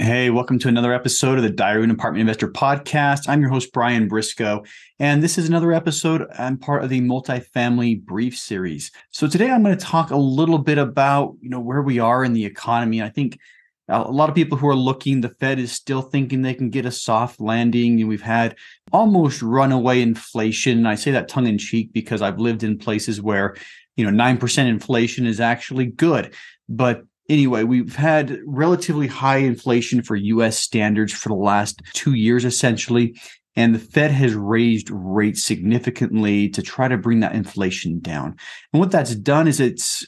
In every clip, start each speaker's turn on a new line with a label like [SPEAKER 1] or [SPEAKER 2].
[SPEAKER 1] Hey, welcome to another episode of the Diary of an Apartment Investor podcast. I'm your host, Brian Briscoe, and this is another episode. I'm part of the multifamily brief series. So today I'm going to talk a little bit about, you know, where we are in the economy. I think a lot of people who are looking, the Fed is still thinking they can get a soft landing. And we've had almost runaway inflation. And I say that tongue in cheek because I've lived in places where, you know, 9% inflation is actually good. But anyway, we've had relatively high inflation for US standards for the last two years, essentially. And the Fed has raised rates significantly to try to bring that inflation down. And what that's done is it's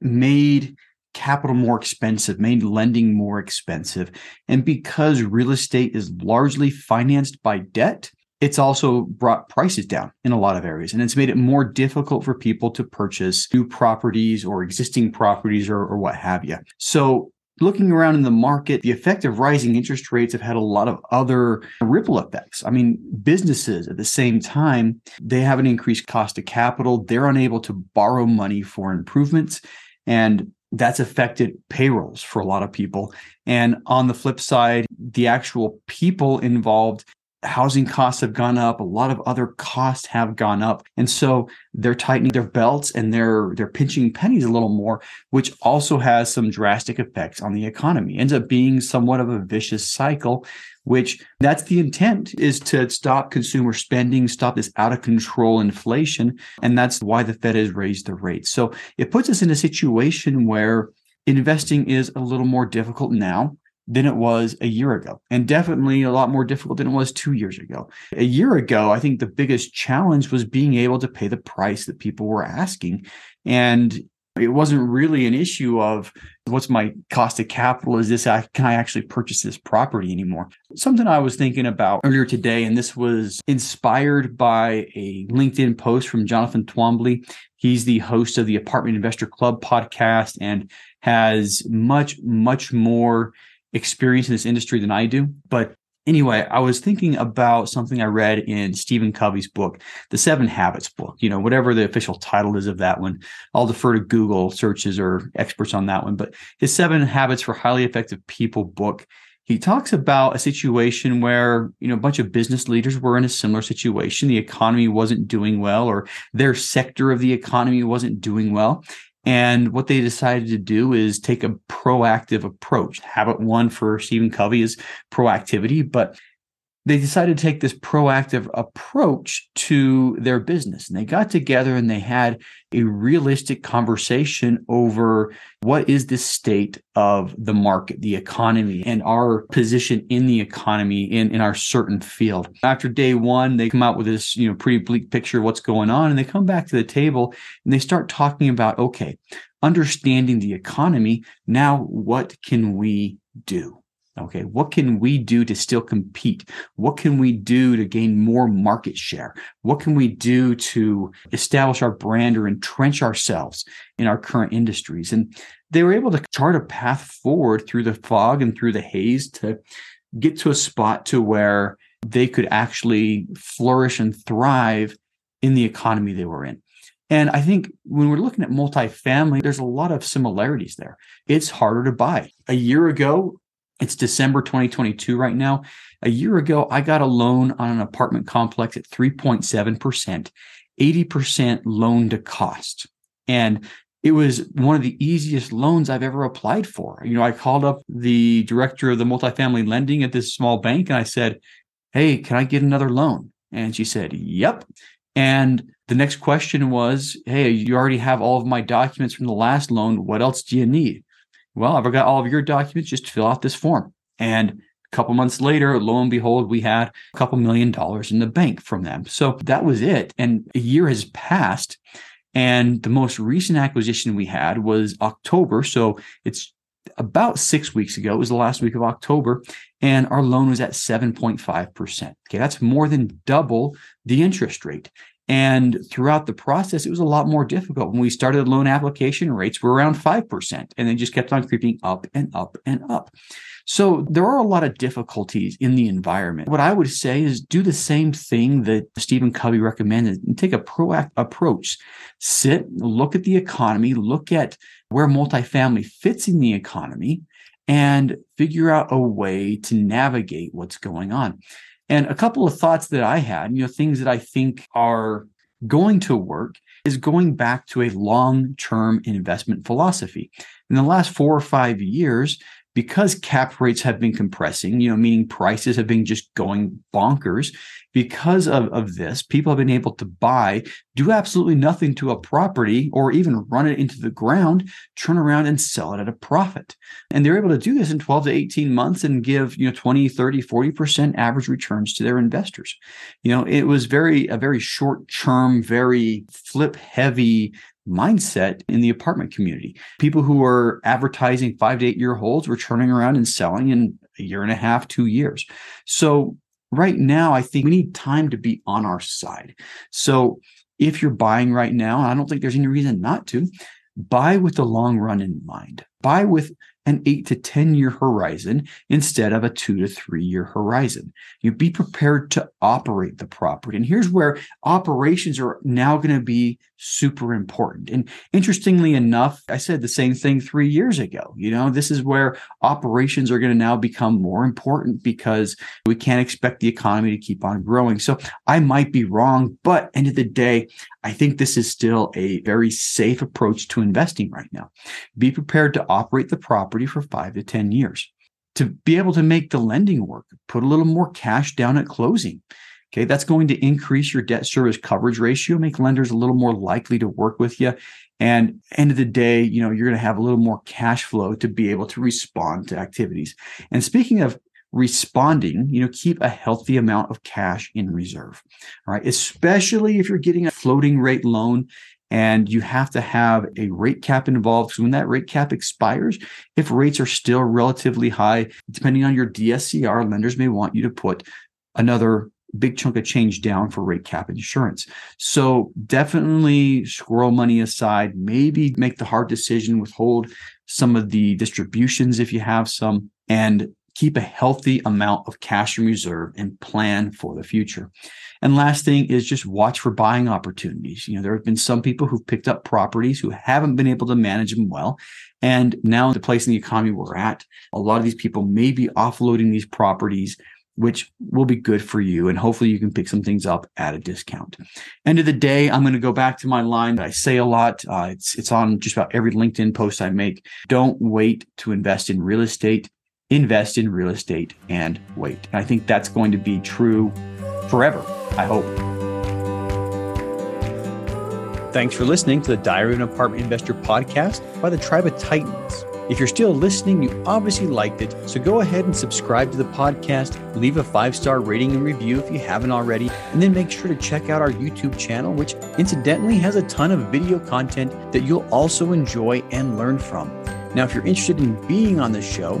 [SPEAKER 1] made capital more expensive, made lending more expensive. And because real estate is largely financed by debt, it's also brought prices down in a lot of areas and it's made it more difficult for people to purchase new properties or existing properties or, or what have you. So looking around in the market, the effect of rising interest rates have had a lot of other ripple effects. I mean, businesses at the same time, they have an increased cost of capital. They're unable to borrow money for improvements. And that's affected payrolls for a lot of people. And on the flip side, the actual people involved housing costs have gone up. A lot of other costs have gone up. And so they're tightening their belts and they're they're pinching pennies a little more which also has some drastic effects on the economy. Ends up being somewhat of a vicious cycle which that's the intent is to stop consumer spending stop this out of control inflation. And that's why the fed has raised the rates so it puts us in a situation where investing is a little more difficult now than it was a year ago, and definitely a lot more difficult than it was two years ago. A year ago, I think the biggest challenge was being able to pay the price that people were asking. And it wasn't really an issue of what's my cost of capital is this can i actually purchase this property anymore something i was thinking about earlier today and this was inspired by a linkedin post from jonathan twombly he's the host of the apartment investor club podcast and has much much more experience in this industry than I do. But anyway, I was thinking about something I read in Stephen Covey's book, the Seven Habits book, you know, whatever the official title is of that one. I'll defer to Google searches or experts on that one. But his Seven Habits for Highly Effective People book, he talks about a situation where, you know, a bunch of business leaders were in a similar situation. The economy wasn't doing well, or their sector of the economy wasn't doing well. And what they decided to do is take a proactive approach. Habit one for Stephen Covey is proactivity, but they decided to take this proactive approach to their business. And they got together and they had a realistic conversation over what is the state of the market, the economy, and our position in the economy in, in our certain field. After day one, they come out with this, you know, pretty bleak picture of what's going on. And they come back to the table and they start talking about, okay, understanding the economy. Now, what can we do? Okay, what can we do to still compete? What can we do to gain more market share? What can we do to establish our brand or entrench ourselves in our current industries? And they were able to chart a path forward through the fog and through the haze to get to a spot to where they could actually flourish and thrive in the economy they were in. And I think when we're looking at multifamily, there's a lot of similarities there. It's harder to buy. A year ago, it's December 2022 right now. A year ago, I got a loan on an apartment complex at 3.7%, 80% loan to cost. And it was one of the easiest loans I've ever applied for. You know, I called up the director of the multifamily lending at this small bank and I said, Hey, can I get another loan? And she said, Yep. And the next question was, Hey, you already have all of my documents from the last loan. What else do you need? Well, I've got all of your documents, just fill out this form. And a couple months later, lo and behold, we had a couple million dollars in the bank from them. So that was it. And a year has passed. And the most recent acquisition we had was October. So it's about six weeks ago. It was the last week of October. and our loan was at 7.5%. Okay, that's more than double the interest rate. And throughout the process, it was a lot more difficult. When we started loan application, rates were around 5%, and they just kept on creeping up and up and up. So there are a lot of difficulties in the environment. What I would say is do the same thing that Stephen Covey recommended and take a proactive approach. Sit, look at the economy, look at where multifamily fits in the economy, and figure out a way to navigate what's going on. And a couple of thoughts that I had, you know, things that I think are going to work is going back to a long term investment philosophy. In the last four or five years, because cap rates have been compressing, you know, meaning prices have been just going bonkers, because of, of this, people have been able to buy, do absolutely nothing to a property or even run it into the ground, turn around and sell it at a profit. And they're able to do this in 12 to 18 months and give, you know, 20, 30, 40% average returns to their investors. You know, it was very, a very short term, very flip heavy mindset in the apartment community. People who are advertising five to eight year holds were turning around and selling in a year and a half, two years. So right now, I think we need time to be on our side. So if you're buying right now, I don't think there's any reason not to buy with the long run in mind. Buy with an eight to 10 year horizon instead of a two to three year horizon. You be prepared to operate the property. And here's where operations are now going to be super important. And interestingly enough, I said the same thing three years ago. You know, this is where operations are going to now become more important because we can't expect the economy to keep on growing. So I might be wrong, but end of the day, I think this is still a very safe approach to investing right now. Be prepared to operate the property for five to 10 years. To be able to make the lending work, put a little more cash down at closing. Okay, that's going to increase your debt service coverage ratio, make lenders a little more likely to work with you. And end of the day, you know, you're going to have a little more cash flow to be able to respond to activities. And speaking of responding, you know, keep a healthy amount of cash in reserve. All right. Especially if you're getting a floating rate loan and you have to have a rate cap involved. So when that rate cap expires, if rates are still relatively high, depending on your DSCR, lenders may want you to put another big chunk of change down for rate cap insurance. So definitely squirrel money aside, maybe make the hard decision, withhold some of the distributions if you have some, and keep a healthy amount of cash in reserve and plan for the future. And last thing is just watch for buying opportunities. You know, there have been some people who've picked up properties who haven't been able to manage them well. And now the place in the economy we're at, a lot of these people may be offloading these properties which will be good for you. And hopefully you can pick some things up at a discount. End of the day, I'm going to go back to my line that I say a lot. Uh, it's, it's on just about every LinkedIn post I make. Don't wait to invest in real estate invest in real estate and wait. And I think that's going to be true forever, I hope.
[SPEAKER 2] Thanks for listening to the Diary of an Apartment Investor podcast by the Tribe of Titans. If you're still listening, you obviously liked it. So go ahead and subscribe to the podcast, leave a five star rating and review if you haven't already, and then make sure to check out our YouTube channel, which incidentally has a ton of video content that you'll also enjoy and learn from. Now, if you're interested in being on the show,